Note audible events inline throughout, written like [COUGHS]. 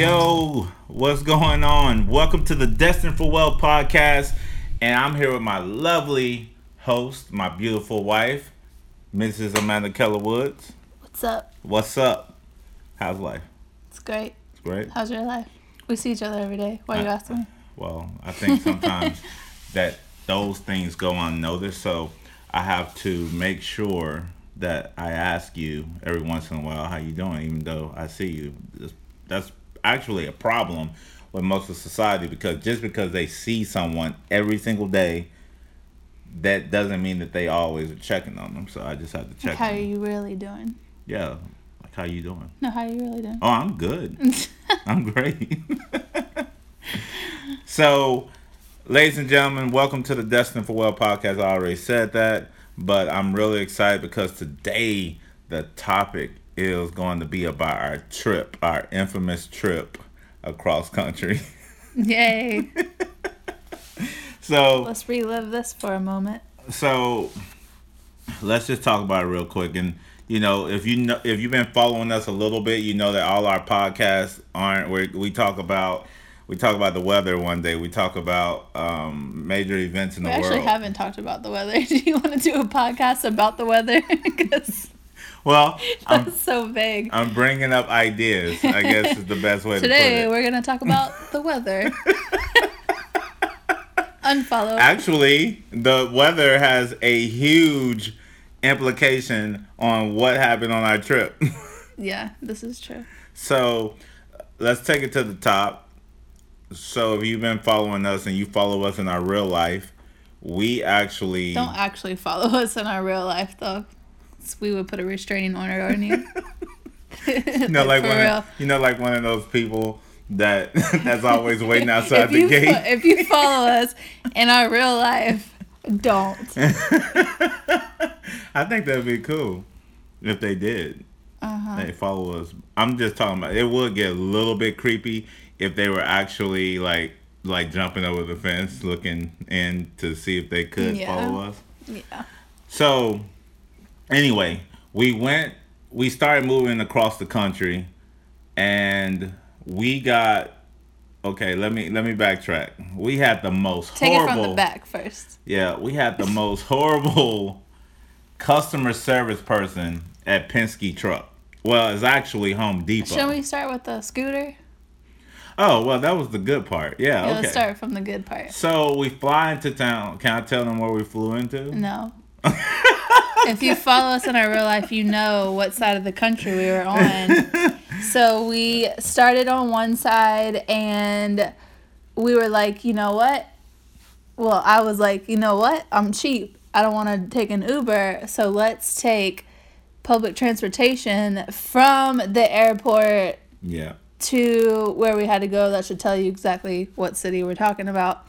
Yo, what's going on? Welcome to the Destined for Well podcast. And I'm here with my lovely host, my beautiful wife, Mrs. Amanda Keller Woods. What's up? What's up? How's life? It's great. It's great. How's your life? We see each other every day. Why are you I- asking me? Well, I think sometimes [LAUGHS] that those things go unnoticed. So I have to make sure that I ask you every once in a while how you doing, even though I see you. That's- That's actually a problem with most of society because just because they see someone every single day, that doesn't mean that they always are checking on them. So I just have to check. How on are you really doing? Yeah, like how you doing? No, how are you really doing? Oh, I'm good. [LAUGHS] I'm great. [LAUGHS] so, ladies and gentlemen, welcome to the Destined for Well podcast. I already said that, but I'm really excited because today the topic is going to be about our trip, our infamous trip across country. Yay! [LAUGHS] So, Let's relive this for a moment. so let's just talk about it real quick and you know if you know if you've been following us a little bit you know that all our podcasts aren't where we talk about we talk about the weather one day we talk about um, major events in We the world. We actually haven't talked about the weather. [LAUGHS] Do you want to do a podcast about the weather? [LAUGHS] Because well [LAUGHS] I'm, so vague. I'm bringing up ideas i guess is the best way Today to put it Today we're gonna talk about the weather. [LAUGHS] Unfollow. actually the weather has a huge implication on what happened on our trip [LAUGHS] yeah, this is true. So let's take it to the top. So if you've been following us and you follow us in our real life, we actually Don't actually follow us in our real life though. We would put a restraining order on you. [LAUGHS] you know like [LAUGHS] for one of, you know like one of those people that [LAUGHS] that's always waiting outside the you fo- gate. if you follow us in our real life, don't. I think that'd be cool if they did. Uh-huh. They follow us. I'm just talking about it would get a little bit creepy if they were actually like like jumping over the fence looking in to see if they could Yeah. follow us. Yeah. So, anyway, we went. We started moving across the country, and we got. Okay, let me let me backtrack. We had the most Take horrible. it from the back first. Yeah, we had the most horrible customer service person at Penske Truck. Well, it's actually Home Depot. Shall we start with the scooter? Oh, well, that was the good part. Yeah, Yeah, okay. let's start from the good part. So we fly into town. Can I tell them where we flew into? No. [LAUGHS] if you follow us in our real life, you know what side of the country we were on. [LAUGHS] so we started on one side and we were like, you know what? Well, I was like, you know what? I'm cheap. I don't want to take an Uber. So let's take public transportation from the airport Yeah. to where we had to go. That should tell you exactly what city we're talking about.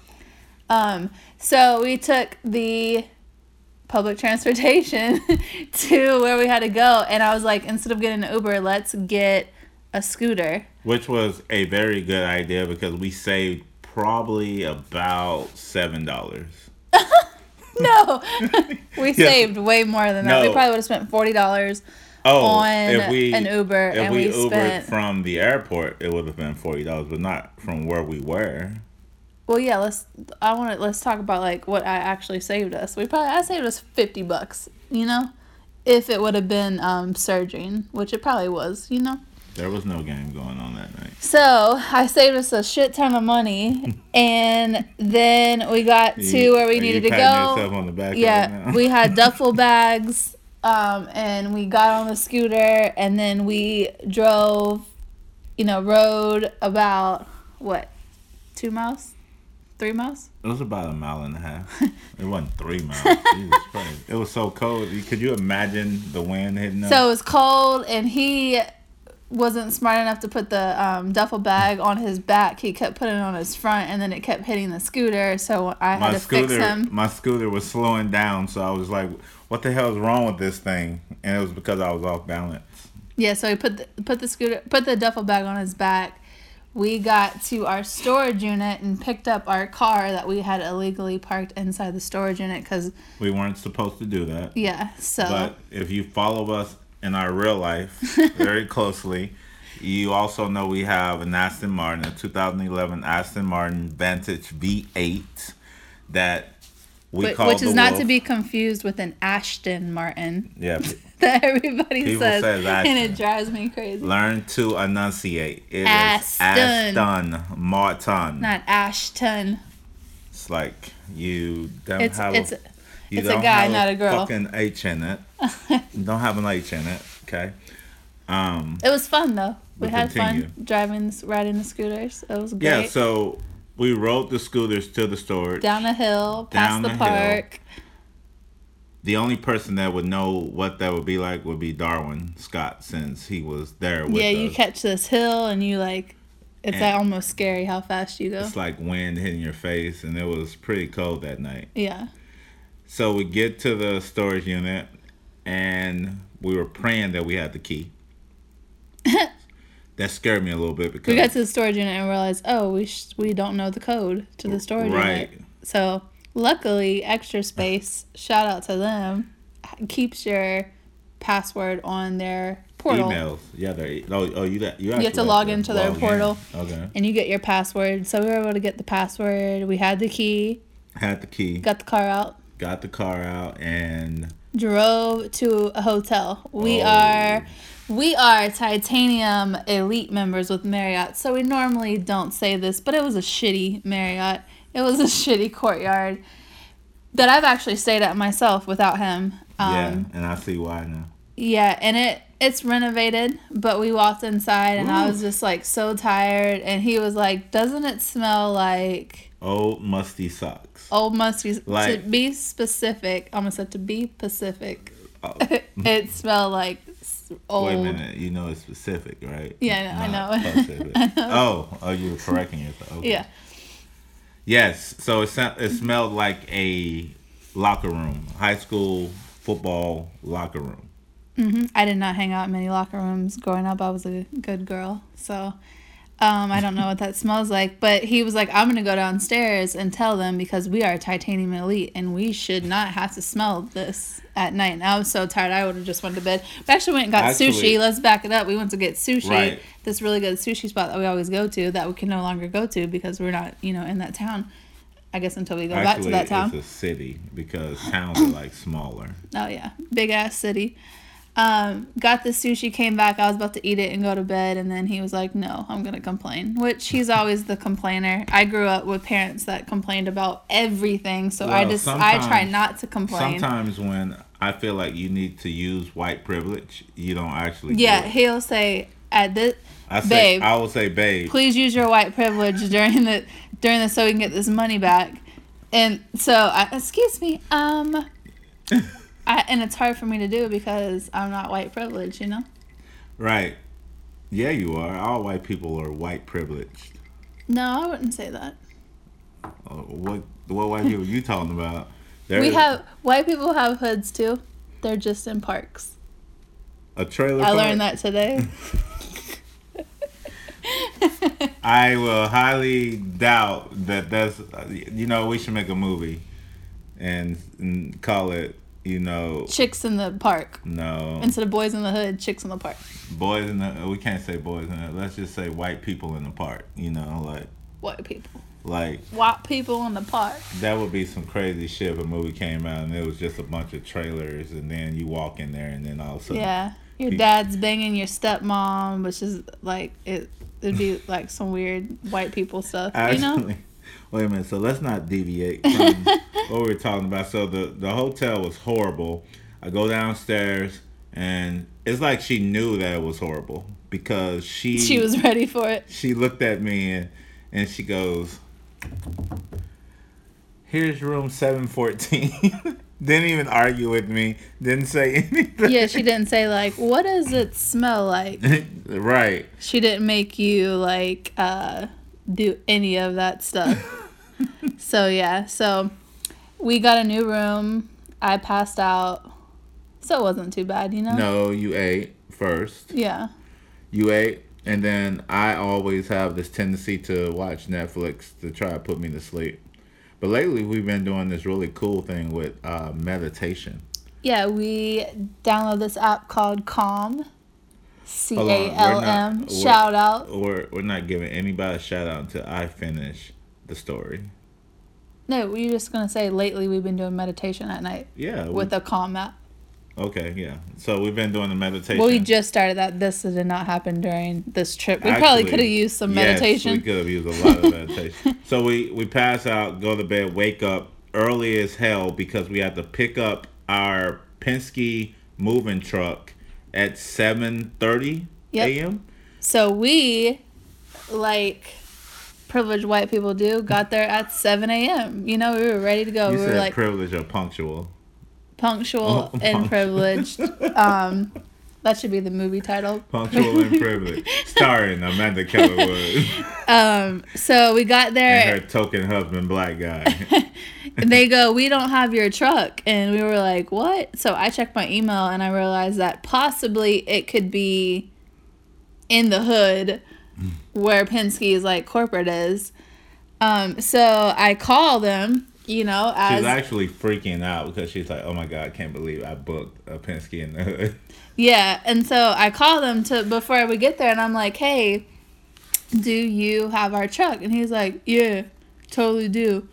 Um, so we took the public transportation [LAUGHS] to where we had to go, and I was like, instead of getting an Uber, let's get a scooter. Which was a very good idea because we saved probably about seven dollars. [LAUGHS] No, [LAUGHS] we saved way more than that. No. We probably would have spent forty dollars. Oh, On if we an Uber, if and we, we Ubered spent- from the airport, it would have been forty dollars, but not from where we were. Well, yeah, let's. I want to let's talk about like what I actually saved us. We probably I saved us fifty bucks. You know, if it would have been um surging, which it probably was. You know. There was no game going on that night. So I saved us a shit ton of money, [LAUGHS] and then we got to You- where we needed to go. yourself on the back right Yeah, now? we had [LAUGHS] duffel bags, um, and we got on the scooter, and then we drove, you know, rode about what, two miles, three miles. It was about a mile and a half. [LAUGHS] It wasn't three miles. Jesus Christ! It was so cold. Could you imagine the wind hitting us? So it was cold, and he wasn't smart enough to put the um, duffel bag on his back. He kept putting it on his front, and then it kept hitting the scooter. So I had to scooter, fix him. my scooter was slowing down, so I was like, "What the hell is wrong with this thing?" And it was because I was off balance. Yeah, so he put the, put the scooter put the duffel bag on his back. We got to our storage unit and picked up our car that we had illegally parked inside the storage unit because We weren't supposed to do that. yeah. So But if you follow us in our real life [LAUGHS] very closely, You also know we have an Aston Martin, a 2011 Aston Martin Vantage V8 that we But, which is not Wolf. to be confused with an Ashton Martin Yeah, [LAUGHS] that everybody People says, says and it drives me crazy. learn to enunciate. It Aston. Aston Martin. Not Ashton. It's like you don't It's have it's a, you it's a don't guy, have not a girl. Fucking H in it. You [LAUGHS] don't have an H in it. Okay. Um. it was fun though. We But had continue. fun driving, riding the scooters. It was great. Yeah. So we rode the scooters to the storage. Down the hill, past Down the, the hill. park. the only person that would know what that would be like would be Darwin Scott, since he was there with Yeah, you catch this hill and you like, it's And- like almost scary how fast you go. It's like wind hitting your face, and it was pretty cold that night. Yeah. So we get to the storage unit, and we were praying that we had the key. [LAUGHS] that scared me a little bit because We got to the storage unit and realized, oh, we sh- we don't know the code to the storage unit. Right. unit. So luckily, Extra Space, [LAUGHS] shout out to them, keeps your password on their portal, emails. Yeah, they oh oh you that you, have actually to log to into their log in. portal. Okay, and you get your password. So we were able to get the password. We had the key, had the key, got the car out, got the car out, and drove to a hotel. We Oh. are. We are titanium elite members with Marriott, so we normally don't say this, but it was a shitty Marriott. It was a [LAUGHS] shitty courtyard that I've actually stayed at myself without him. Um, yeah, and I see why now. Yeah, and it it's renovated, but we walked inside and I was just like so tired and he was like, "Doesn't it smell like Old musty socks. old musty to Like- be specific, I almost said to be Pacific. Oh, [LAUGHS] it smelled like old wait a minute, you know it's specific, right? Yeah, I know, [LAUGHS] I know. Oh, oh, you were correcting yourself. Okay. Yeah. Yes, so it it smelled like a locker room, high school football locker room. hmm I did not hang out in many locker rooms growing up. I was a good girl. So um, I don't know what that smells like. But he was like, I'm going to go downstairs and tell them because we are Titanium Elite and we should not have to smell this at night. And I was so tired. I would have just went to bed. We actually went and got Actually- sushi. Let's back it up. We went to get sushi. Right. This really good sushi spot that we always go to that we can no longer go to because we're not, you know, in that town. I guess until we go back to that town. it's a city because towns are like smaller. Oh yeah, big ass city. Um, got the sushi, came back. I was about to eat it and go to bed, and then he was like, "No, I'm gonna complain." Which he's [LAUGHS] always the complainer. I grew up with parents that complained about everything, so I just I try not to complain. Sometimes when I feel like you need to use white privilege, you don't actually. do Yeah, it. he'll say at this, I say babe. I will say, babe. please use your white privilege during the during the so we can get this money back. And so, I, excuse me, um, [LAUGHS] I, and it's hard for me to do because I'm not white privileged, you know. Right. Yeah, you are. All white people are white privileged. No, I wouldn't say that. Uh, What what white people you talking about? we There's have white people have hoods too. They're just in parks. a trailer. I park? learned that today. [LAUGHS] I will highly doubt that that's. You know, we should make a movie, and, and call it. You know, chicks in the park no instead of boys in the hood. Chicks in the park. boys in the. We can't say boys in the. Let's just say white people in the park. You know, like White people. like White people in the park. that would be some crazy shit if a movie came out and it was just a bunch of trailers, and then you walk in there, and then all of a sudden, Yeah. Your dad's banging your stepmom, which is like it. It'd be like some weird white people stuff, you know. Wait a minute. So let's not deviate from [LAUGHS] what we were talking about. So the the hotel was horrible. I go downstairs and it's like she knew that it was horrible because she [LAUGHS] She was ready for it. she looked at me and and she goes, "Here's room 714." [LAUGHS] didn't even argue with me. Didn't say anything. Yeah, she didn't say like, "What does it smell like?" right. She didn't make you like uh do any of that stuff. So yeah, so we got a new room. I passed out. So it wasn't too bad, you know? No, you ate first. Yeah. you ate and then i always have this tendency to watch netflix to try to put me to sleep but lately we've been doing this really cool thing with uh, meditation Yeah, we download this app called Calm. C A L M. Shout out. We're we're not giving anybody a shout out until I finish the story. No, we're just gonna say lately we've been doing meditation at night Yeah. we- with a calm app. okay. Yeah. So we've been doing the meditation. Well, we just started that. This did not happen during this trip. We probably could have used some yes, meditation. we could have used a lot of [LAUGHS] meditation. so we we pass out, go to bed, wake up early as hell because we have to pick up our Penske moving truck at seven thirty a.m. So we, like privileged white people do, got there at 7 a.m. You know, we were ready to go. You we said were like privilege or punctual. punctual [LAUGHS] Oh, and punct- privileged. Um, that should be the movie title. Punctual and privileged, [LAUGHS] starring Amanda Keller Wood Um, so we got and there. her token husband, black guy. and [LAUGHS] they go, "We don't have your truck," and we were like, "What?" So I checked my email and I realized that possibly it could be in the hood where Penske's like corporate is. Um, so I call them, you know, She's actually freaking out because she's like, "Oh my god, I can't believe I booked a Penske in the hood." [LAUGHS] yeah, and so I call them to before we get there, and I'm like, "Hey, do you have our truck?" And he's like, "Yeah, totally do."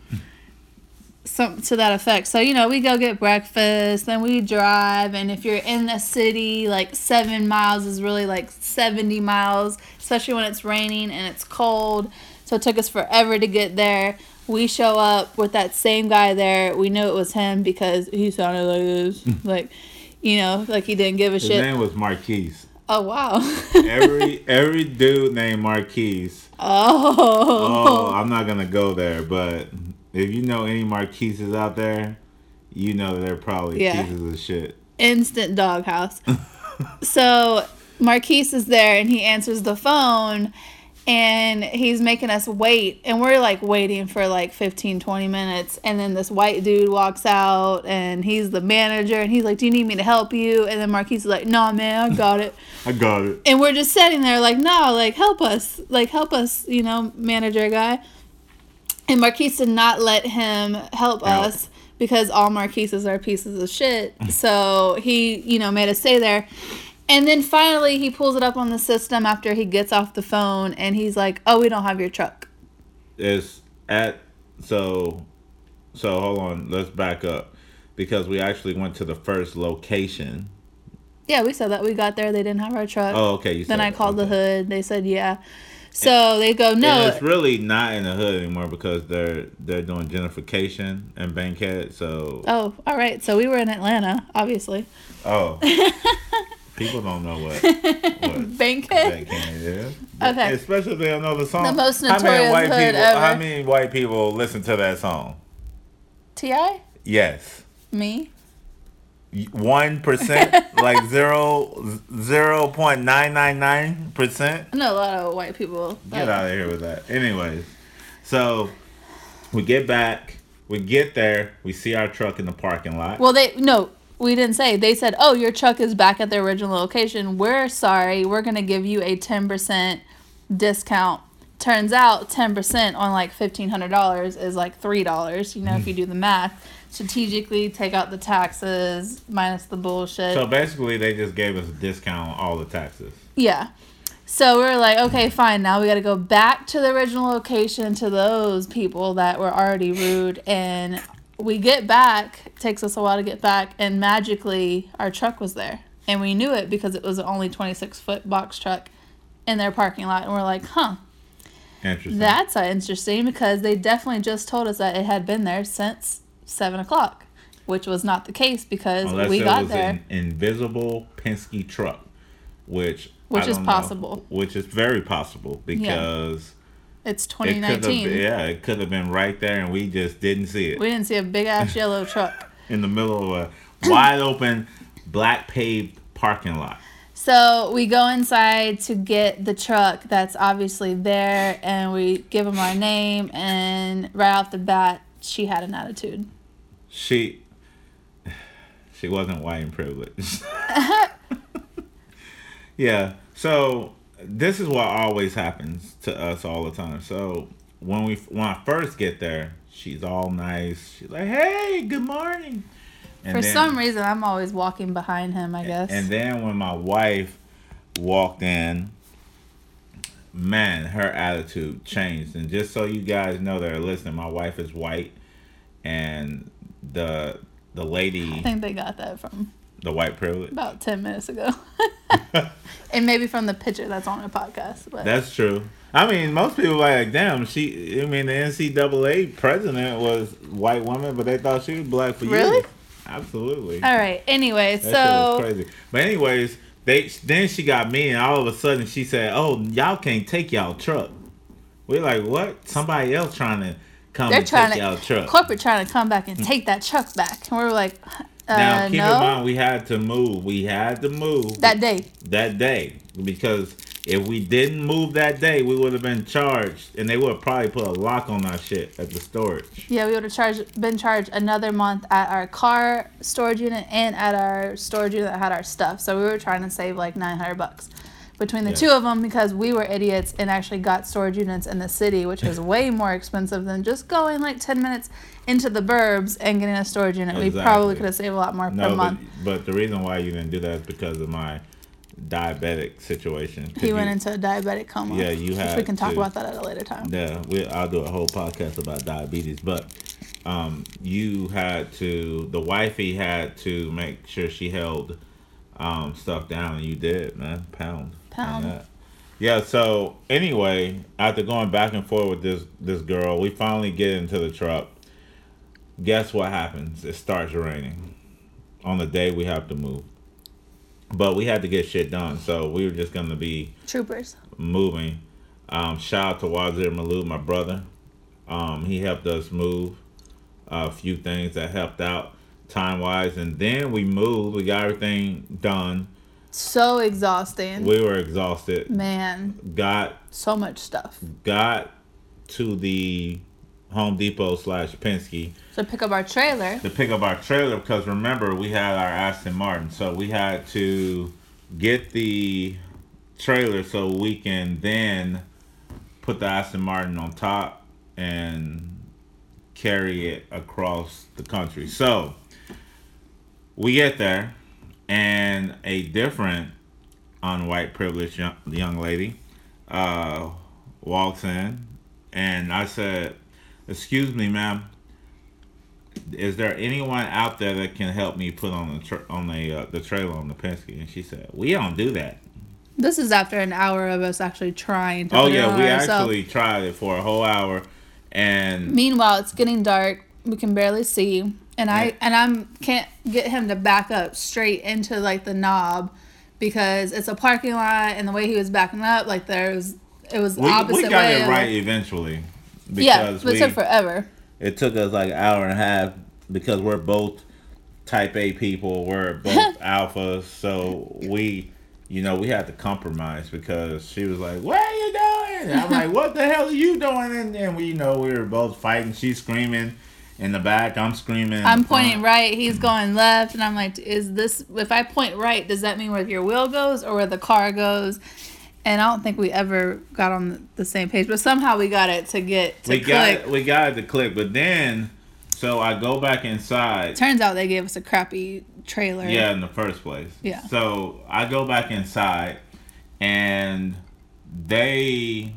Something to that effect. So, you know, we go get breakfast, then we drive, and if you're in the city, like seven miles is really like 70 miles, especially when it's raining and it's cold. So it took us forever to get there. We show up with that same guy there. We knew it was him because he sounded like this. Hmm. like, you know, like he didn't give a His shit. His name was Marquise. Oh, wow. Every [LAUGHS] every dude named Marquise. oh. Oh, I'm not gonna go there, but if you know any Marquises out there, you know they're probably Yeah. pieces of shit. instant doghouse. [LAUGHS] so Marquise is there and he answers the phone and he's making us wait and we're like waiting for like 15 20 minutes and then this white dude walks out and he's the manager and he's like do you need me to help you and then Marquise is like no man I got it [LAUGHS] I got it. and we're just sitting there like no like help us like help us you know manager guy and Marquise did not let him help Help. us because all Marquises are pieces of shit [LAUGHS] mm-hmm. so he you know made us stay there and then finally he pulls it up on the system after he gets off the phone and he's like oh we don't have your truck It's at so so hold on, let's back up. Because we actually went to the first location. yeah we said that we got there they didn't have our truck Oh, okay. You then I called okay. the hood they said yeah so they go And no it's really not in the hood anymore because they're they're doing gentrification in Bankhead. So oh all right so we were in Atlanta obviously oh, [LAUGHS] people don't know what what [LAUGHS] Bankhead Bankhead is. Okay. especially if they don't know the song. The most notorious how many white hood people? ever. How many white people listen to that song? Ti Yes. me One percent, [LAUGHS] like zero zero point nine nine nine percent. I know a lot of white people. Get out of here with that. Anyways, so we get back, we get there, we see our truck in the parking lot. Well, they no, we didn't say. They said, "Oh, your truck is back at the original location. We're sorry. We're gonna give you a ten percent discount." Turns out, ten percent on like fifteen hundred dollars is like three dollars. You know, if you mm. do the math, strategically take out the taxes minus the bullshit. so basically, they just gave us a discount on all the taxes. Yeah. So we were like, okay, fine. Now we got to go back to the original location to those people that were already rude. And we get back, it takes us a while to get back, and magically our truck was there. And we knew it because it was an only 26 foot box truck in their parking lot. And we're like, huh, Interesting. that's uh, interesting because they definitely just told us that it had been there since 7 o'clock, which was not the case because Unless we it got was there. an invisible Penske truck, which Which is don't know, possible. which is very possible because It's it 2019. been, yeah, it could have been right there and we just didn't see it We didn't see a big ass yellow truck. [LAUGHS] in the middle of a wide open black paved parking lot. So we go inside to get the truck that's obviously there, and we give them our name, and right off the bat, she had an attitude. She [SIGHS] she wasn't white and privileged. [LAUGHS] yeah. So this is what always happens to us all the time. So when we when I first get there, she's all nice. She's like, "Hey, good morning." And For then- some reason, I'm always walking behind him. I guess. And then when my wife walked in. Man, her attitude changed. And just so you guys know that are listening, my wife is white, and the the lady, I think they got that from the white privilege. about 10 minutes ago. [LAUGHS] [LAUGHS] and maybe from the picture that's on the podcast. But That's true. I mean, most people like, damn, she. I mean, the NCAA president was white woman, but they thought she was black for Really? years. Absolutely. all right. Anyway, That so crazy. But anyways, they then she got me, and all of a sudden she said, "Oh, y'all can't take y'all truck." We're like, "What? Somebody else trying to come they're trying to truck?" corporate trying to come back and take that truck back. And we were like, uh, now keep no. in mind, we had to move. We had to move that day. that day because if we didn't move that day, we would have been charged, and they would have probably put a lock on our shit at the storage. Yeah, we would have charged, been charged another month at our car storage unit and at our storage unit that had our stuff. So we were trying to save like 900 bucks between the Yeah. two of them because we were idiots and actually got storage units in the city, which was way [LAUGHS] more expensive than just going like 10 minutes into the burbs and getting a storage unit. We probably could have saved a lot more per No, but, month. but the reason why you didn't do that is because of my diabetic situation. He went you- into a diabetic coma. Yeah, you had we can talk to. about that at a later time. Yeah, we, I'll do a whole podcast about diabetes, but um, you had to, the wifey had to make sure she held um, stuff down, and you did, man. Pound. That. Yeah. So anyway, after going back and forth with this this girl, we finally get into the truck. Guess what happens? It starts raining on the day we have to move. But we had to get shit done, so we were just gonna be Troopers. moving. Um, shout out to Wazir Malou, my brother. Um, he helped us move a few things that helped out time wise, and then we moved. We got everything done. So exhausting. We were exhausted. Man, Got so much stuff. got to the Home Depot slash Penske So pick up our trailer. to pick up our trailer because remember we had our Aston Martin, so we had to get the trailer so we can then put the Aston Martin on top and carry it across the country. So we get there, and a different unwhite privileged young, young lady uh, walks in, and I said, "Excuse me, ma'am." is there anyone out there that can help me put on the tra- on the uh, the trailer on the Penske? And she said, "We don't do that." This is after an hour of us actually trying to. Oh yeah, on we actually tried it for a whole hour, and Meanwhile, it's getting dark. We can barely see, and I and I'm can't get him to back up straight into like the knob because it's a parking lot, and the way he was backing up, like there's it was we, opposite we got way. it right eventually. Because yeah, but we, it took forever. it took us like an hour and a half because we're both type A people. We're [LAUGHS] both alphas, so we. You know, we had to compromise because she was like, "What are you doing?" And I'm like, "What the hell are you doing?" And then we, you know, we were both fighting. She's screaming in the back. I'm screaming. I'm pointing uh, right, he's going left, and I'm like, is this, if I point right, does that mean where your wheel goes or where the car goes? And I don't think we ever got on the- same page, but somehow we got it to get to we click. got we got it to click, but then so I go back inside. Turns out they gave us a crappy trailer. Yeah, in the first place. Yeah. So I go back inside, and they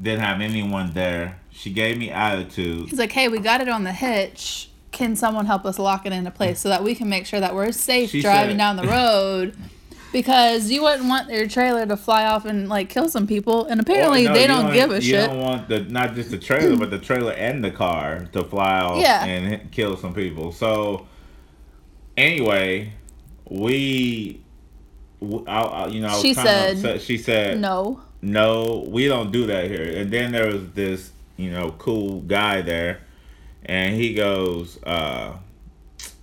didn't have anyone there. She gave me attitude. He's like, hey, we got it on the hitch. Can someone help us lock it into place so that we can make sure that we're safe She driving said- down the road? [LAUGHS] Because you wouldn't want your trailer to fly off and like kill some people, and apparently Well, no, they you don't give a you shit. don't want the not just the trailer, but the trailer and the car to fly off Yeah. and kill some people. So anyway, we. I, I- you know, I was She said, upset. she said, No, no, we don't do that here. And then there was this, you know, cool guy there, and he goes, uh,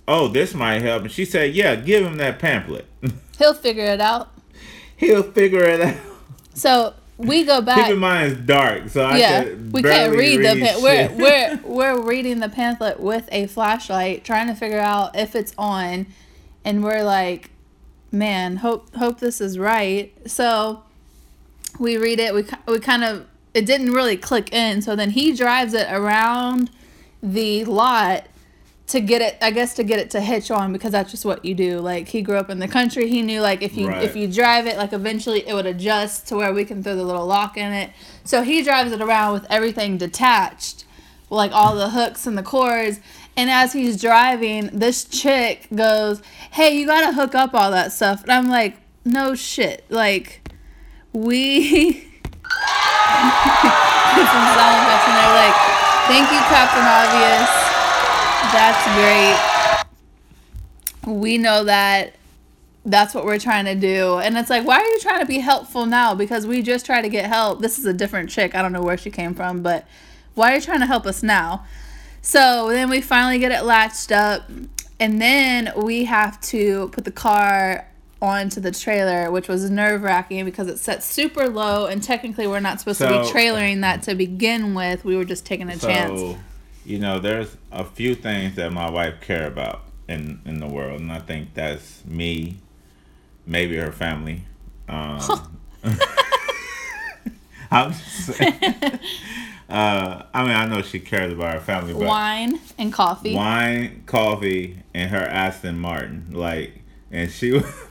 "Oh, this might help." And she said, "Yeah, give him that pamphlet. [LAUGHS] he'll figure it out. He'll figure it out." So we go back. Keep in mind it's dark, so I yeah, could we can't barely read the. Pa- we're we're [LAUGHS] we're reading the pamphlet with a flashlight, trying to figure out if it's on, and we're like, man, hope hope this is right. So we read it. We we kind of it didn't really click in. So then he drives it around the lot to get it i guess to get it to hitch on because that's just what you do. Like he grew up in the country. He knew like if you Right. if you drive it like eventually it would adjust to where we can throw the little lock in it. So he drives it around with everything detached like all the hooks and the cords. And as he's driving this chick goes hey you gotta hook up all that stuff. And i'm like no shit. Like we [LAUGHS] [LAUGHS] sound effects and they're like thank you captain obvious that's great. We know that that's what we're trying to do. And it's like, why are you trying to be helpful now? Because we just try to get help. This is a different chick. I don't know where she came from, but why are you trying to help us now? So then we finally get it latched up. And then we have to put the car onto the trailer, which was nerve wracking because it's set super low. And technically, we're not supposed to be trailering that to begin with. We were just taking a chance. You know, there's a few things that my wife care about in in the world, and I think that's me, maybe her family. Um, [LAUGHS] I'm saying. [LAUGHS] Uh, I mean, I know she cares about her family, but Wine and coffee. wine, coffee, and her Aston Martin. Like, and she [LAUGHS]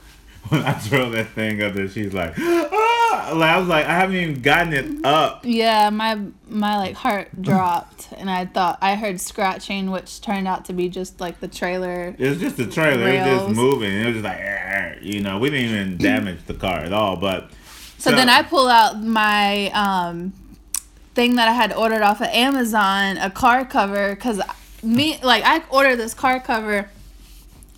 when [LAUGHS] I throw that thing up there, she's like, ah! like I was like, I haven't even gotten it up. Yeah, my my like heart dropped, and I thought I heard scratching, which turned out to be just like the trailer. It was just the trailer. It was just moving. It was just like, "Arr," you know, we didn't even damage the car at all. But So, then I pull out my um thing that I had ordered off of Amazon, a car cover, because me like I ordered this car cover,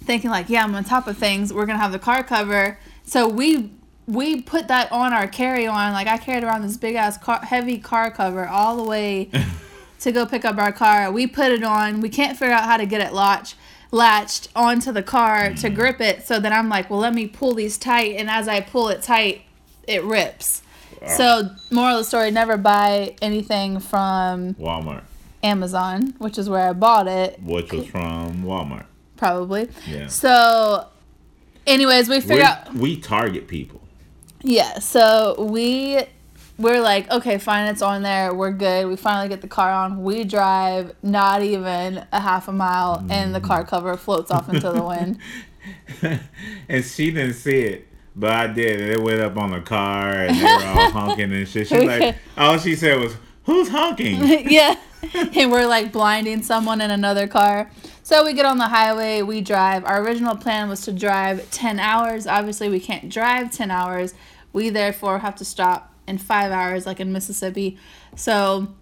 thinking like, yeah, I'm on top of things. We're gonna have the car cover. So we we put that on our carry on. Like I carried around this big ass car, heavy car cover all the way [LAUGHS] to go pick up our car. We put it on. We can't figure out how to get it latched latched onto the car to mm. grip it. So then I'm like, well, let me pull these tight. And as I pull it tight, it rips. So moral of the story: never buy anything from Walmart, Amazon, which is where I bought it, which was from Walmart. Probably. Yeah. So, anyways, we figure We, out. we target people. Yeah, so we we're like, okay, fine, it's on there. We're good. We finally get the car on. We drive not even a half a mile, and the car mm. cover floats off into the wind. [LAUGHS] and she didn't see it. But I did. and It went up on the car, and they were all honking and shit. She's like, [LAUGHS] all she said was, "Who's honking?" [LAUGHS] yeah. And we're like blinding someone in another car. So we get on the highway, we drive. Our original plan was to drive 10 hours. Obviously, we can't drive 10 hours. We therefore have to stop in five hours, like in Mississippi. So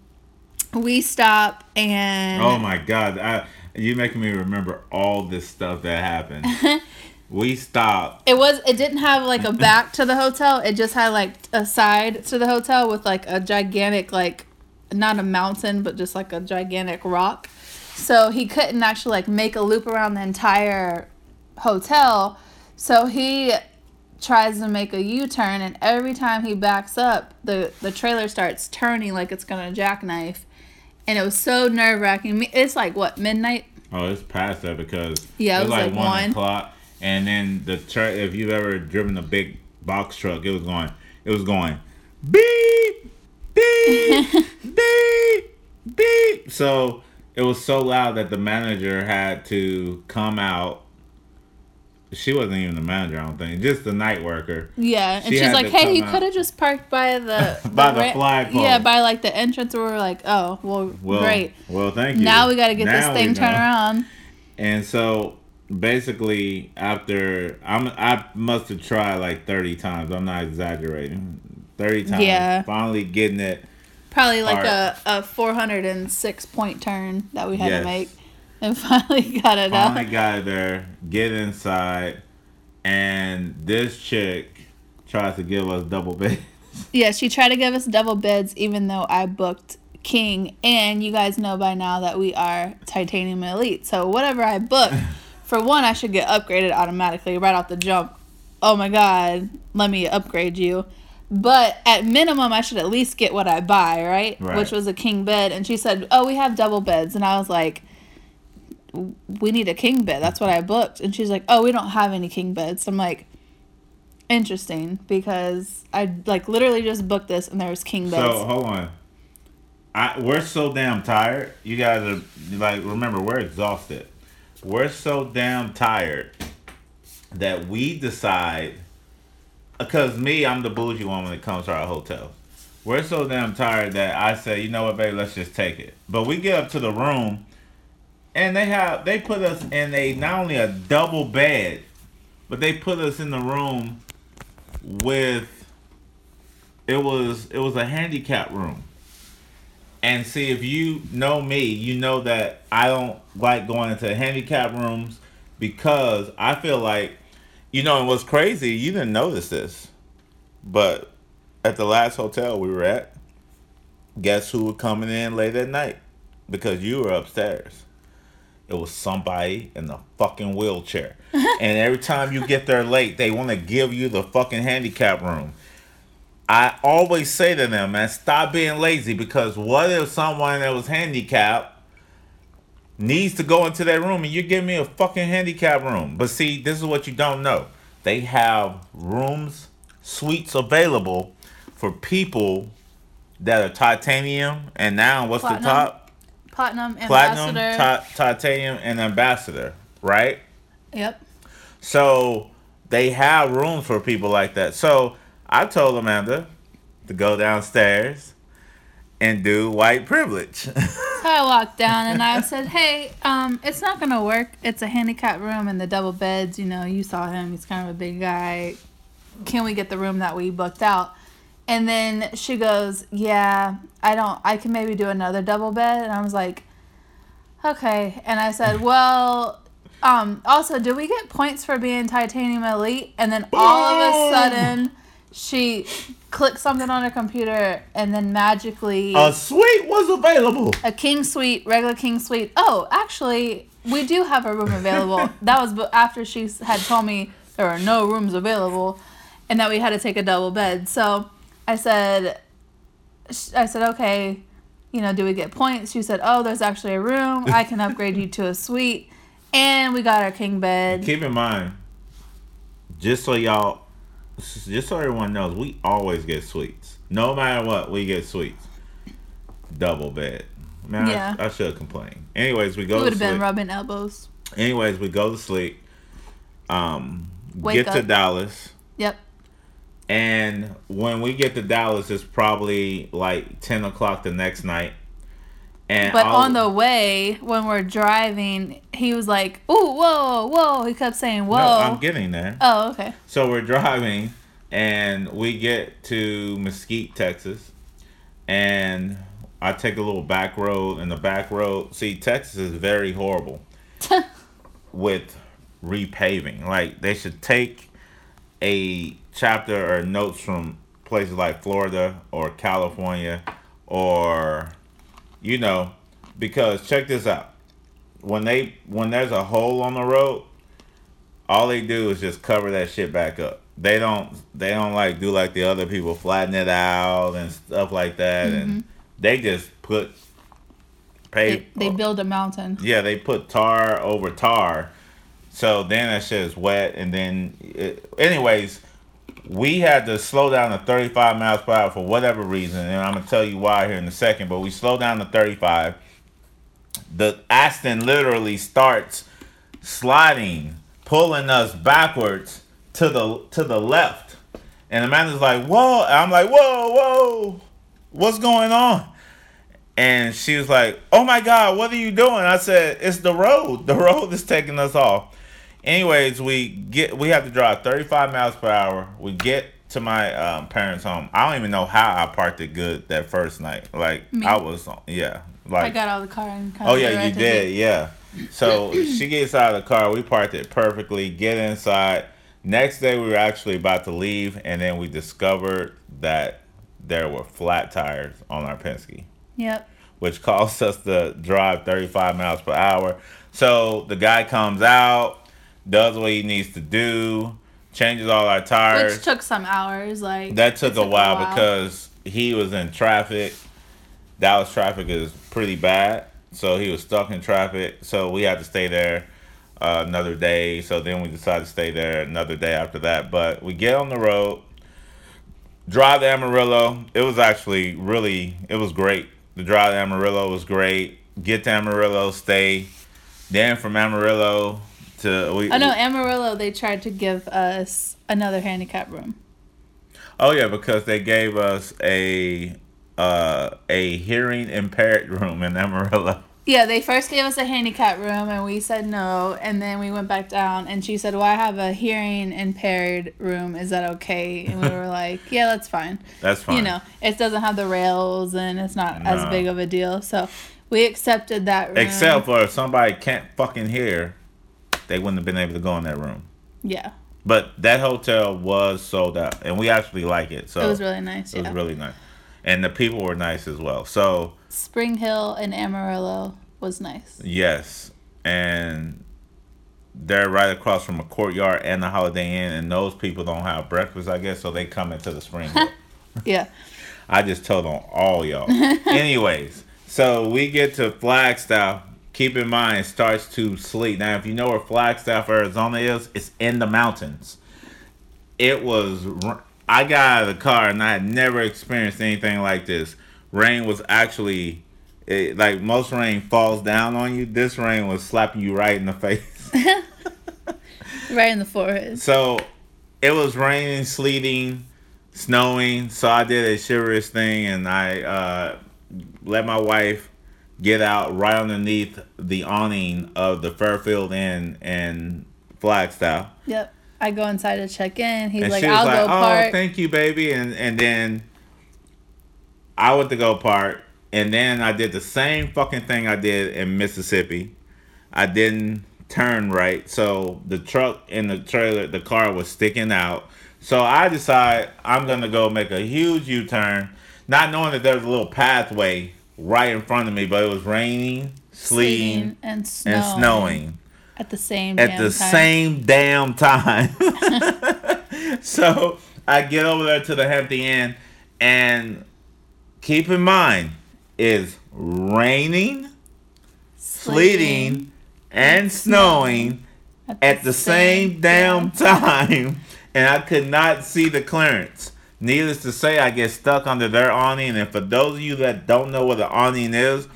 we stop and. Oh my god, I, you making me remember all this stuff that happened. [LAUGHS] we stopped. It was. It didn't have like a back to the hotel. It just had like a side to the hotel with like a gigantic like, not a mountain, but just like a gigantic rock. So he couldn't actually like make a loop around the entire hotel. So he tries to make a U-turn, and every time he backs up, the the trailer starts turning like it's gonna jackknife. And it was so nerve wracking. It's like what midnight? Oh, it's past that because Yeah, it it's was like one. o'clock, and then the truck. If you've ever driven a big box truck, it was going. It was going beep beep [LAUGHS] beep beep. So it was so loud that the manager had to come out. She wasn't even the manager, I don't think. Just the night worker. Yeah, and She she's like, "Hey, you could have just parked by [LAUGHS] the By the ra- flagpole. Yeah, by like the entrance. where we're like, "Oh, well, Well, great. Well, thank you. Now we got to get this thing turned around." And so basically, after I'm, I must have tried like 30 times. I'm not exaggerating. 30 times. Yeah. Finally getting it. Probably like Part. a, a 406 point turn that we had Yes. to make, and [LAUGHS] finally got it Finally out. got there. Get inside, and this chick tries to give us double bed. [LAUGHS] Yeah, she tried to give us double beds, even though I booked king. And you guys know by now that we are titanium elite. So whatever I book, [LAUGHS] for one, I should get upgraded automatically right off the jump. Oh my god, let me upgrade you. But at minimum, I should at least get what I buy, right? Right. Which was a king bed. And she said, "Oh, we have double beds," and I was like. We need a king bed. That's what I booked. And she's like, "Oh, we don't have any king beds." I'm like, interesting because I like literally just booked this and there was king beds. So hold on. I we're so damn tired. You guys are like remember we're exhausted. we're so damn tired that we decide because me, I'm the bougie one when it comes to our hotel. We're so damn tired that I say, you know what, babe, let's just take it. But we get up to the room, and they have they put us in a not only a double bed, but they put us in the room with it was it was a handicap room. And see, if you know me, you know that I don't like going into handicap rooms because I feel like, you know, and what's crazy, you didn't notice this, but at the last hotel we were at, guess who was coming in late at night? Because you were upstairs. It was somebody in the fucking wheelchair. [LAUGHS] and every time you get there late, they want to give you the fucking handicap room. I always say to them, man, stop being lazy because what if someone that was handicapped needs to go into that room and you give me a fucking handicap room? But see, this is what you don't know. They have rooms, suites available for people that are titanium and now what's Platinum. the top? Platinum, Platinum, ambassador. ti- titanium, and ambassador, right? yep. So they have rooms for people like that. So I told Amanda to go downstairs and do white privilege. [LAUGHS] I walked down and I said, "Hey, um, it's not gonna work. It's a handicap room and the double beds. You know, you saw him. He's kind of a big guy. Can we get the room that we booked out?" And then she goes, "Yeah, I don't. I can maybe do another double bed." And I was like, "Okay." And I said, [LAUGHS] "Well." Um, also, do we get points for being titanium elite? And then all of a sudden, she clicked something on her computer, and then magically, a suite was available. a king suite, regular king suite. Oh, actually, we do have a room available. [LAUGHS] that was after she had told me there are no rooms available, and that we had to take a double bed. So I said, I said, okay, you know, do we get points? She said, oh, there's actually a room. I can [LAUGHS] upgrade you to a suite, and we got our king bed. Keep in mind, just so y'all, just so everyone knows, we always get suites. No matter what, we get suites. Double bed. Man, Yeah. I, I should complain. Anyways, we go. We would have been rubbing elbows. Anyways, we go to sleep. Um, Wake get to. Dallas. Yep. And when we get to Dallas, it's probably like ten o'clock the next night. And But all- on the way, when we're driving, he was like, "Ooh, whoa, whoa!" He kept saying, "Whoa." no, I'm getting there. oh, okay. So we're driving, and we get to Mesquite, Texas, and I take a little back road. And the back road, see, Texas is very horrible [LAUGHS] with repaving. Like they should take a chapter or notes from places like Florida or California or you know because check this out when they when there's a hole on the road all they do is just cover that shit back up they don't they don't like do like the other people flatten it out and stuff like that and mm-hmm. they just put They, they build a mountain. yeah, they put tar over tar. So then that shit is wet. And then, it, anyways, we had to slow down to 35 miles per hour for whatever reason. And I'm to tell you why here in a second. But we slow down to 35. The Aston literally starts sliding, pulling us backwards to the to the left. And Amanda's like, whoa. And I'm like, whoa, whoa. What's going on? And she was like, "Oh my God, what are you doing?" I said, "It's the road. The road is taking us off." Anyways, we get we have to drive 35 miles per hour. We get to my um, parents' home. I don't even know how I parked it good that first night. Like Me. I was, yeah, like I got out of the car and kind Oh of yeah, you did. Yeah. So she gets out of the car. We parked it perfectly. Get inside. Next day, we were actually about to leave, and then we discovered that there were flat tires on our Penske, Yep. which [LAUGHS] caused us to drive 35 miles per hour. So the guy comes out, does what he needs to do, changes all our tires. Which took some hours. Like That took, it a, while because he was in traffic. Dallas traffic is pretty bad, so he was stuck in traffic. So we had to stay there uh, another day. So then we decided to stay there another day after that. But we get on the road, drive to Amarillo. It was actually really, it was great. The drive to Amarillo was great. Get to Amarillo, stay Then from Amarillo to we. Oh no, Amarillo. They tried to give us another handicap room. Oh yeah, because they gave us a uh, a hearing impaired [LAUGHS] room in Amarillo. Yeah, they first gave us a handicap room and we said no, and then we went back down and she said, "Well, I have a hearing impaired room. Is that okay?" And we were like, "Yeah, that's fine." That's fine. You know, it doesn't have the rails and it's not No. as big of a deal, so we accepted that room. Except for if somebody can't fucking hear, they wouldn't have been able to go in that room. yeah, But that hotel was sold out, and we actually like it. So it was really nice. it was really nice, and the people were nice as well. So Spring Hill and Amarillo was nice. yes, and they're right across from a courtyard and the Holiday Inn, and those people don't have breakfast, I guess, so they come into the Spring Hill. [LAUGHS] [LAUGHS] Yeah, I just told on all y'all. [LAUGHS] Anyways, so we get to Flagstaff. Keep in mind, it starts to sleet. Now, if you know where Flagstaff, Arizona is, it's in the mountains. It was. I got out of the car and I had never experienced anything like this. Rain was actually, it, like most rain falls down on you. This rain was slapping you right in the face. [LAUGHS] right in the forehead. So it was raining, sleeting, snowing. So I did a chivalrous thing and I uh, let my wife get out right underneath the awning of the Fairfield Inn in Flagstaff. Yep. I go inside to check in. He's And like, she was "I'll like, go "Oh, park." thank you, baby." And and then I went to go park, and then I did the same fucking thing I did in Mississippi. I didn't turn right, so the truck and the trailer, the car was sticking out. So I decide I'm gonna go make a huge U-turn, not knowing that there's a little pathway right in front of me, but it was raining, sleeting, and snowing, and snowing at the same at damn the time. same damn time. [LAUGHS] [LAUGHS] so I get over there to the Hampton Inn, and keep in mind, it's raining, sleeting, and snowing at the same damn time, [LAUGHS] and I could not see the clearance. Needless to say, I get stuck under their awning, and for those of you that don't know what the awning is,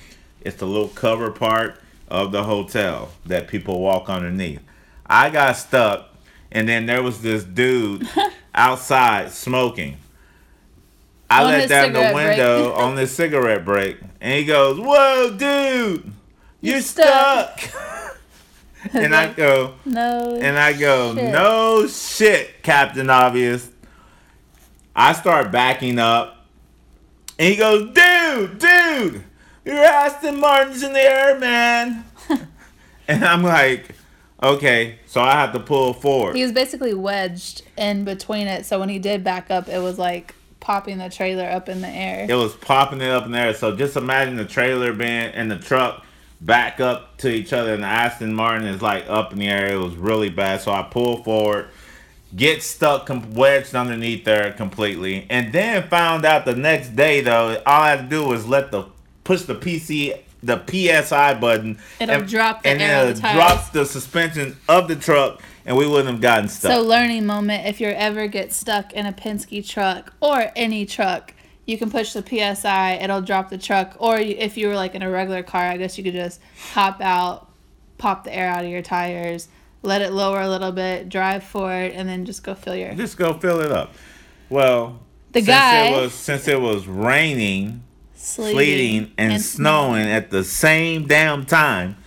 it's the little cover part of the hotel that people walk underneath. I got stuck, and then there was this dude [LAUGHS] outside smoking. I On let down the window [LAUGHS] on this cigarette break, and he goes, "Whoa, dude, you're, You're stuck." stuck. [LAUGHS] and I go, No. and I go, Shit. no shit, Captain Obvious. I start backing up, and he goes, dude, dude, your Aston Martin's in the air, man. [LAUGHS] and I'm like, okay, so I have to pull forward. he was basically wedged in between it, so when he did back up, it was like popping the trailer up in the air. It was popping it up in there. So just imagine the trailer being and the truck back up to each other, and the Aston Martin is like up in the air. It was really bad. So I pull forward, get stuck, com- wedged underneath there completely, and then found out the next day though, all I had to do was let the push the PC. The PSI button. It'll drop the and it'll the drop the suspension of the truck, and we wouldn't have gotten stuck. So learning moment, if you ever get stuck in a Penske truck or any truck, you can push the PSI, it'll drop the truck. Or if you were like in a regular car, I guess you could just hop out, pop the air out of your tires, let it lower a little bit, drive forward, and then just go fill your. Just go fill it up. Well, The since guy- it was since it was raining, Sleeting, sleeting and, snowing at the same damn time.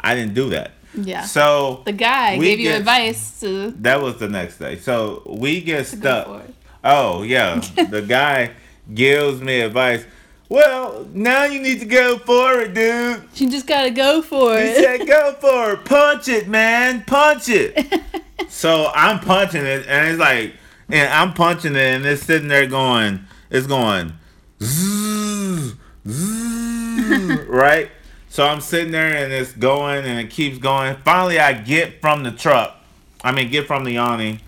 I didn't do that. Yeah. So the guy gave you advice to that was the next day. So we get stuck. Oh yeah, [LAUGHS] the guy gives me advice. Well, now you need to go for it, dude. You just gotta go for it. He said, "Go for it, punch it, man, punch it." [LAUGHS] so I'm punching it, and it's like, and I'm punching it, and it's sitting there going, it's going, zzz, [LAUGHS] zzz, right? So I'm sitting there, and it's going, and it keeps going. Finally, I get from the truck. I mean, get from the awning.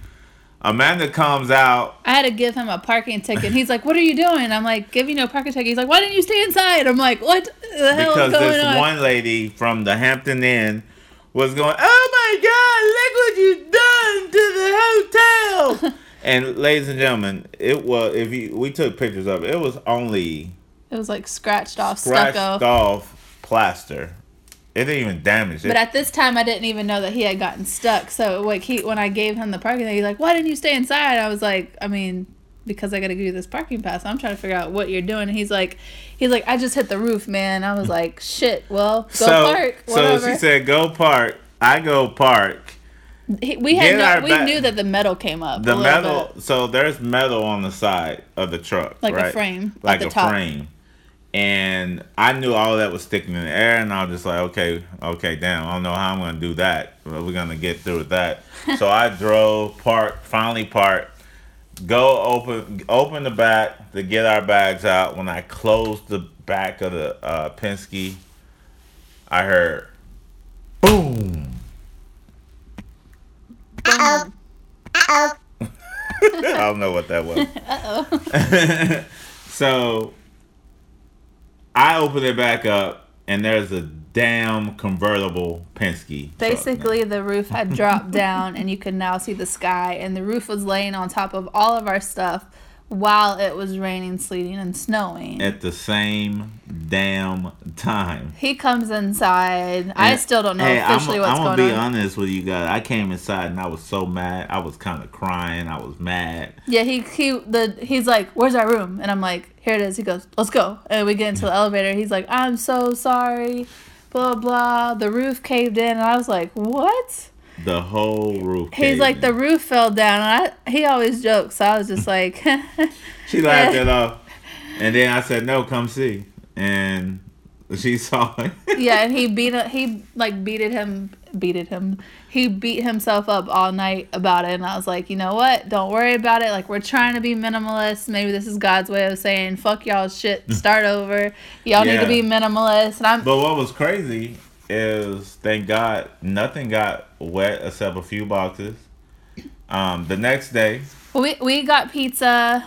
Amanda comes out. I had to give him a parking ticket. He's like, "What are you doing?" I'm like, "Give you no parking ticket." He's like, "Why didn't you stay inside?" I'm like, "What the hell because is going on? Because this on?" one lady from the Hampton Inn was going, "Oh my God, look what you done to the hotel!" [LAUGHS] and ladies and gentlemen, it was if you we took pictures of it, it was only It was like scratched off scratched stucco. off plaster. It didn't even damage. It, But at this time, I didn't even know that he had gotten stuck. So like he, when I gave him the parking, he's like, "Why didn't you stay inside?" I was like, "I mean, because I got to give you this parking pass. I'm trying to figure out what you're doing." And he's like, "He's like, I just hit the roof, man." I was like, [LAUGHS] "Shit, well, go so, park, so whatever." she said, "Go park." I go park. He- we had no, we back- knew that the metal came up. The metal. bit. So there's metal on the side of the truck, Like a right? frame at like a top. frame. And I knew all that was sticking in the air, and I was just like, okay, okay, damn, I don't know how I'm gonna do that, but we're gonna get through with that. [LAUGHS] so I drove, parked, finally parked, go open, open the back to get our bags out. When I closed the back of the uh, Penske, I heard, boom. Uh oh. [LAUGHS] Uh oh. I don't know what that was. [LAUGHS] Uh-oh. so I open it back up, and there's a damn convertible Penske. Basically, the roof had dropped [LAUGHS] down, and you could now see the sky. And the roof was laying on top of all of our stuff while it was raining, sleeting, and snowing. at the same damn time. he comes inside. I still don't know hey, officially I'm, what's I'm gonna going be honest with you guys. I came inside and I was so mad. I was kind of crying. I was mad. Yeah, he he the he's like, "Where's our room?" And I'm like, "Here it is." He goes, "Let's go." And we get into the elevator. He's like, "I'm so sorry." Blah blah. The roof caved in, and I was like, "What?" The whole roof. He's like, in. "The roof fell down." And I he always jokes. So I was just like, [LAUGHS] She laughed [LAUGHS] it off, and then I said, "No, come see." And she [LAUGHS] saw it. "Yeah." And he beat he like beated him, beated him. He beat himself up all night about it, and I was like, "You know what? Don't worry about it. Like we're trying to be minimalist. Maybe this is God's way of saying fuck y'all shit. Start over. Y'all need to be minimalist." And I'm But what was crazy is, thank God, nothing got wet except a few boxes. Um, the next day, We we got pizza.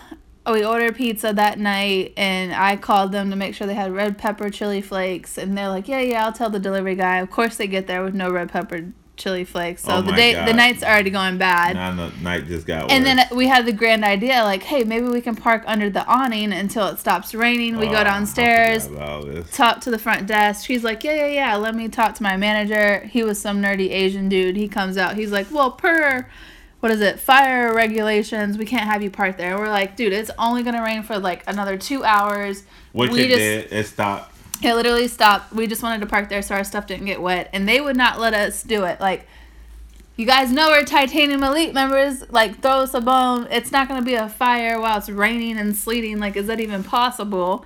We ordered pizza that night, and I called them to make sure they had red pepper chili flakes, and they're like, "Yeah, yeah, I'll tell the delivery guy." Of course, they get there with no red pepper chili flakes, so Oh the day the night's already going bad. now the night just got And worse. then we had the grand idea, like, "Hey, maybe we can park under the awning until it stops raining." We Oh, go downstairs, forgot about all this. talk to the front desk. She's like, yeah, yeah, yeah. Let me talk to my manager. He was some nerdy Asian dude. He comes out. He's like, well, per what is it? Fire regulations. We can't have you park there. We're like, dude, it's only gonna rain for like another two hours. Which we it just did. It stopped. It literally stopped. We just wanted to park there so our stuff didn't get wet, and they would not let us do it. Like. You guys know we're Titanium Elite members. Like, throw us a bone. It's not to be a fire while it's raining and sleeting. Like, is that even possible?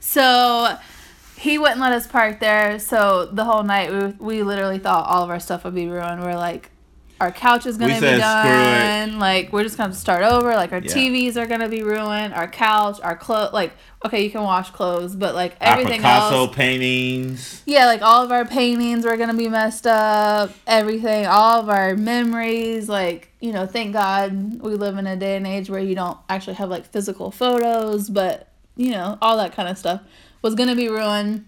So, he wouldn't let us park there. So, the whole night, we, we literally thought all of our stuff would be ruined. We're like, our couch is going We to be done. Like, we're just to start over. Like, our Yeah. TVs are going to be ruined. Our couch, our clothes. Like, okay, you can wash clothes, but like everything Our Picasso else. paintings. Yeah, like all of our paintings were gonna be messed up. Everything, all of our memories. Like you know, thank God we live in a day and age where you don't actually have like physical photos, but you know, all that kind of stuff was gonna be ruined.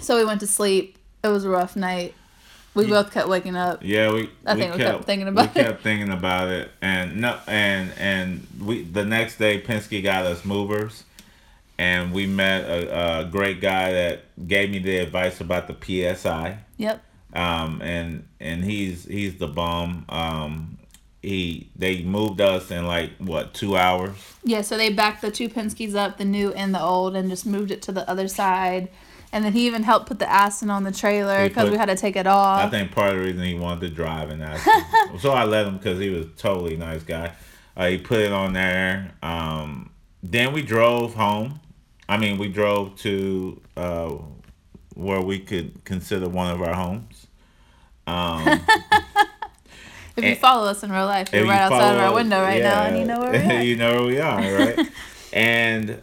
So we went to sleep. It was a rough night. We both kept waking up. Yeah, we. I think we kept thinking about we it. We kept thinking about it, and no, and and we the next day Penske got us movers, and we met a, a great guy that gave me the advice about the PSI. Yep. um, and and he's he's the bum. Um, he they moved us in like what two hours. Yeah, so they backed the two Penske's up, the new and the old, and just moved it to the other side. And then he even helped put the Aston on the trailer because we had to take it off. I think part of the reason he wanted to drive and that, [LAUGHS] so I let him because he was a totally nice guy. Uh, he put it on there. Um, then we drove home. I mean, we drove to uh, where we could consider one of our homes. Um, [LAUGHS] If you follow us in real life, you're right outside of our window right now, and you know where we're [LAUGHS] you know where we are, right? and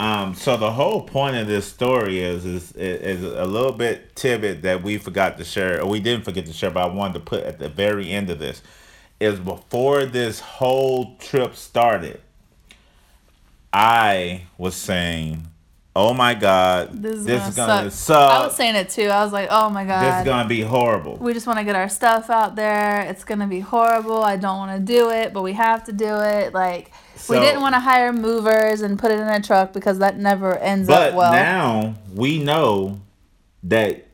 um, so the whole point of this story is, is is a little bit tidbit that we forgot to share, or we didn't forget to share, but I wanted to put at the very end of this is before this whole trip started. I was saying, "Oh my God, This is this gonna, is gonna suck. suck. I was saying it too. I was like, oh my god, this is gonna be horrible." we just want to get our stuff out there. It's gonna be horrible. I don't want to do it, but we have to do it. Like we didn't want to hire movers and put it in a truck because that never ends But up well. now we know that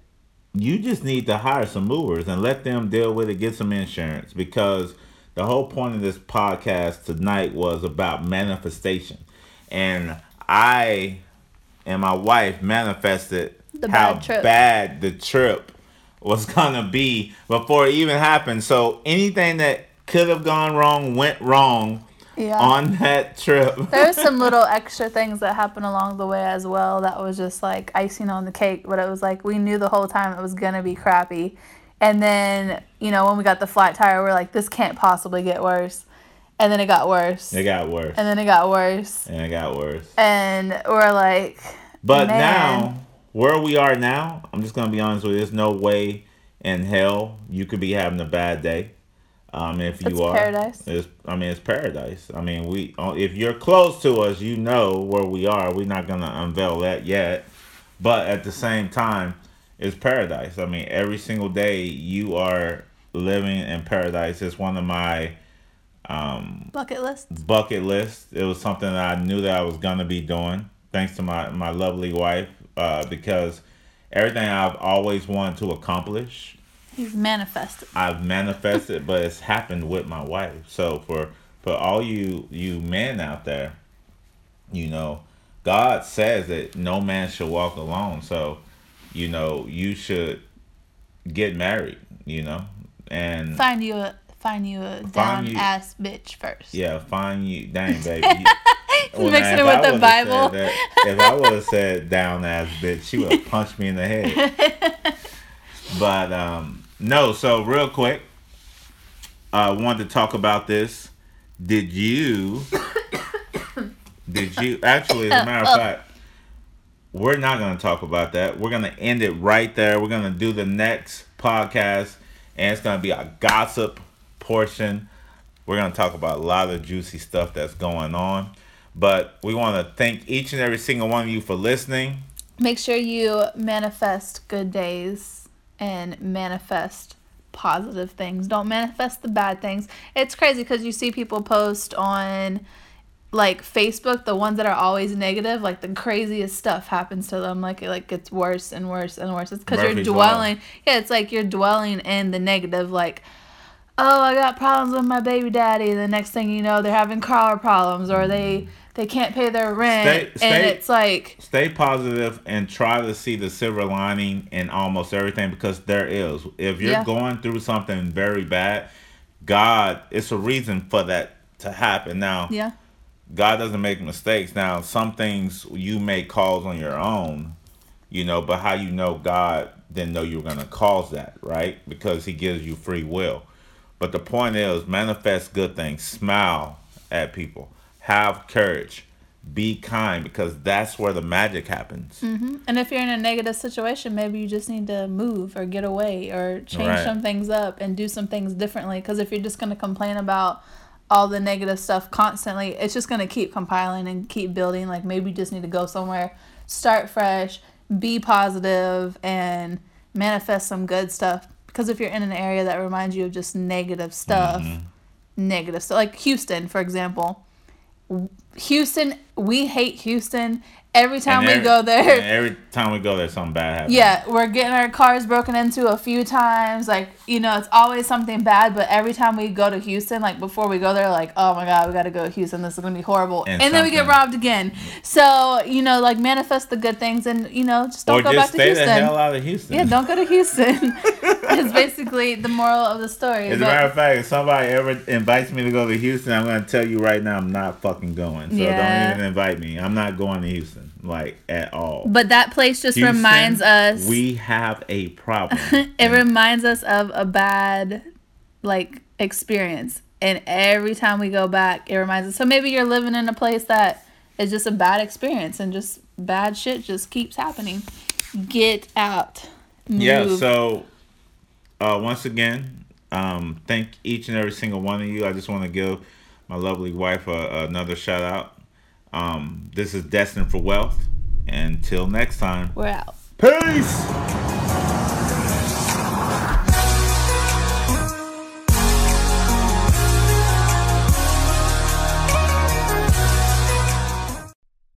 you just need to hire some movers and let them deal with it, get some insurance because the whole point of this podcast tonight was about manifestation. And I and my wife manifested The how bad bad the trip was gonna be before it even happened. So anything that could have gone wrong went wrong Yeah. on that trip. [LAUGHS] there was some [LAUGHS] little extra things that happened along the way as well that was just like icing on the cake but it was like we knew the whole time it was gonna be crappy and then you know when we got the flat tire we're like this can't possibly get worse and then it got worse It got worse. and then it got worse And it got worse. and we're like But Man. now, where we are now, I'm just gonna be honest with you. There's no way in hell you could be having a bad day. Um, if you It's are, paradise. It's, I mean, it's paradise. I mean, we. uh, If you're close to us, you know where we are. We're not gonna unveil that yet, but at the same time, it's paradise. I mean, every single day you are living in paradise. It's one of my bucket list bucket list. It was something that I knew that I was gonna be doing, thanks to my my lovely wife, uh, because everything I've always wanted to accomplish, manifested I've manifested, but it's happened with my wife. So for for all you you men out there, you know, God says that no man should walk alone. So, you know, you should get married. You know, and find you a find you a down you- ass bitch first Yeah, find you, dang baby. [LAUGHS] You, Well, Mixing it with I the Bible. that- if I would have said down ass bitch, she would have punched me in the head. [LAUGHS] but um, no, so real quick, I wanted to talk about this. Did you? [COUGHS] did you actually? As a matter of oh. fact, we're not going to talk about that. We're going to end it right there. We're going to do the next podcast, and it's going to be a gossip portion. We're going to talk about a lot of juicy stuff that's going on. But we want to thank each and every single one of you for listening. make sure you manifest good days and manifest positive things. Don't manifest the bad things. It's crazy because you see people post on like Facebook, the ones that are always negative, like the craziest stuff happens to them. Like it like gets worse and worse and worse. It's because you're dwelling. Yeah, it's like you're dwelling in the negative. Like, oh, I got problems with my baby daddy. The next thing you know, they're having car problems or they they can't pay their rent, Stay- and it's like Stay positive and try to see the silver lining in almost everything because there is. If you're Yeah. going through something very bad, God, it's a reason for that to happen. Now, yeah. God doesn't make mistakes. Now, some things you may cause on your own, you know, but how you know God didn't know you were going to cause that, right? Because He gives you free will. But the point is, manifest good things, smile at people, have courage, be kind, because that's where the magic happens. And if you're in a negative situation, maybe you just need to move or get away or change Right. some things up and do some things differently. Because if you're just going to complain about all the negative stuff constantly, it's just going to keep compiling and keep building. Like maybe you just need to go somewhere, start fresh, be positive, and manifest some good stuff. Because if you're in an area that reminds you of just negative stuff, Mm-hmm. negative stuff, like Houston, for example. o Houston, we hate Houston. Every time And we go there, every time we go there, something bad happens. yeah, we're getting our cars broken into a few times. Like, you know, it's always something bad, but every time we go to Houston, like before we go there, like, oh my God, we got to go to Houston. This is going to be horrible. And And, then we get robbed again. So, you know, like manifest the good things and, you know, just don't Or go just back to stay the hell Houston. out of Houston. Yeah, don't go to Houston. [LAUGHS] it's basically the moral of the story. As a matter of fact, if somebody ever invites me to go to Houston, I'm going to tell you right now, I'm not fucking going. So Yeah. don't even invite me. I'm not going to Houston, like at all. but that place just Houston, reminds us. we have a problem. [LAUGHS] it reminds us of a bad like experience and every time we go back it reminds us so maybe you're living in a place that is just a bad experience and just bad shit just keeps happening get out Move. yeah. So uh, once again, um, thank each and every single one of you. I just want to give my lovely wife a, another shout out. Um, this is destined for wealth. Until next time. we're out Peace.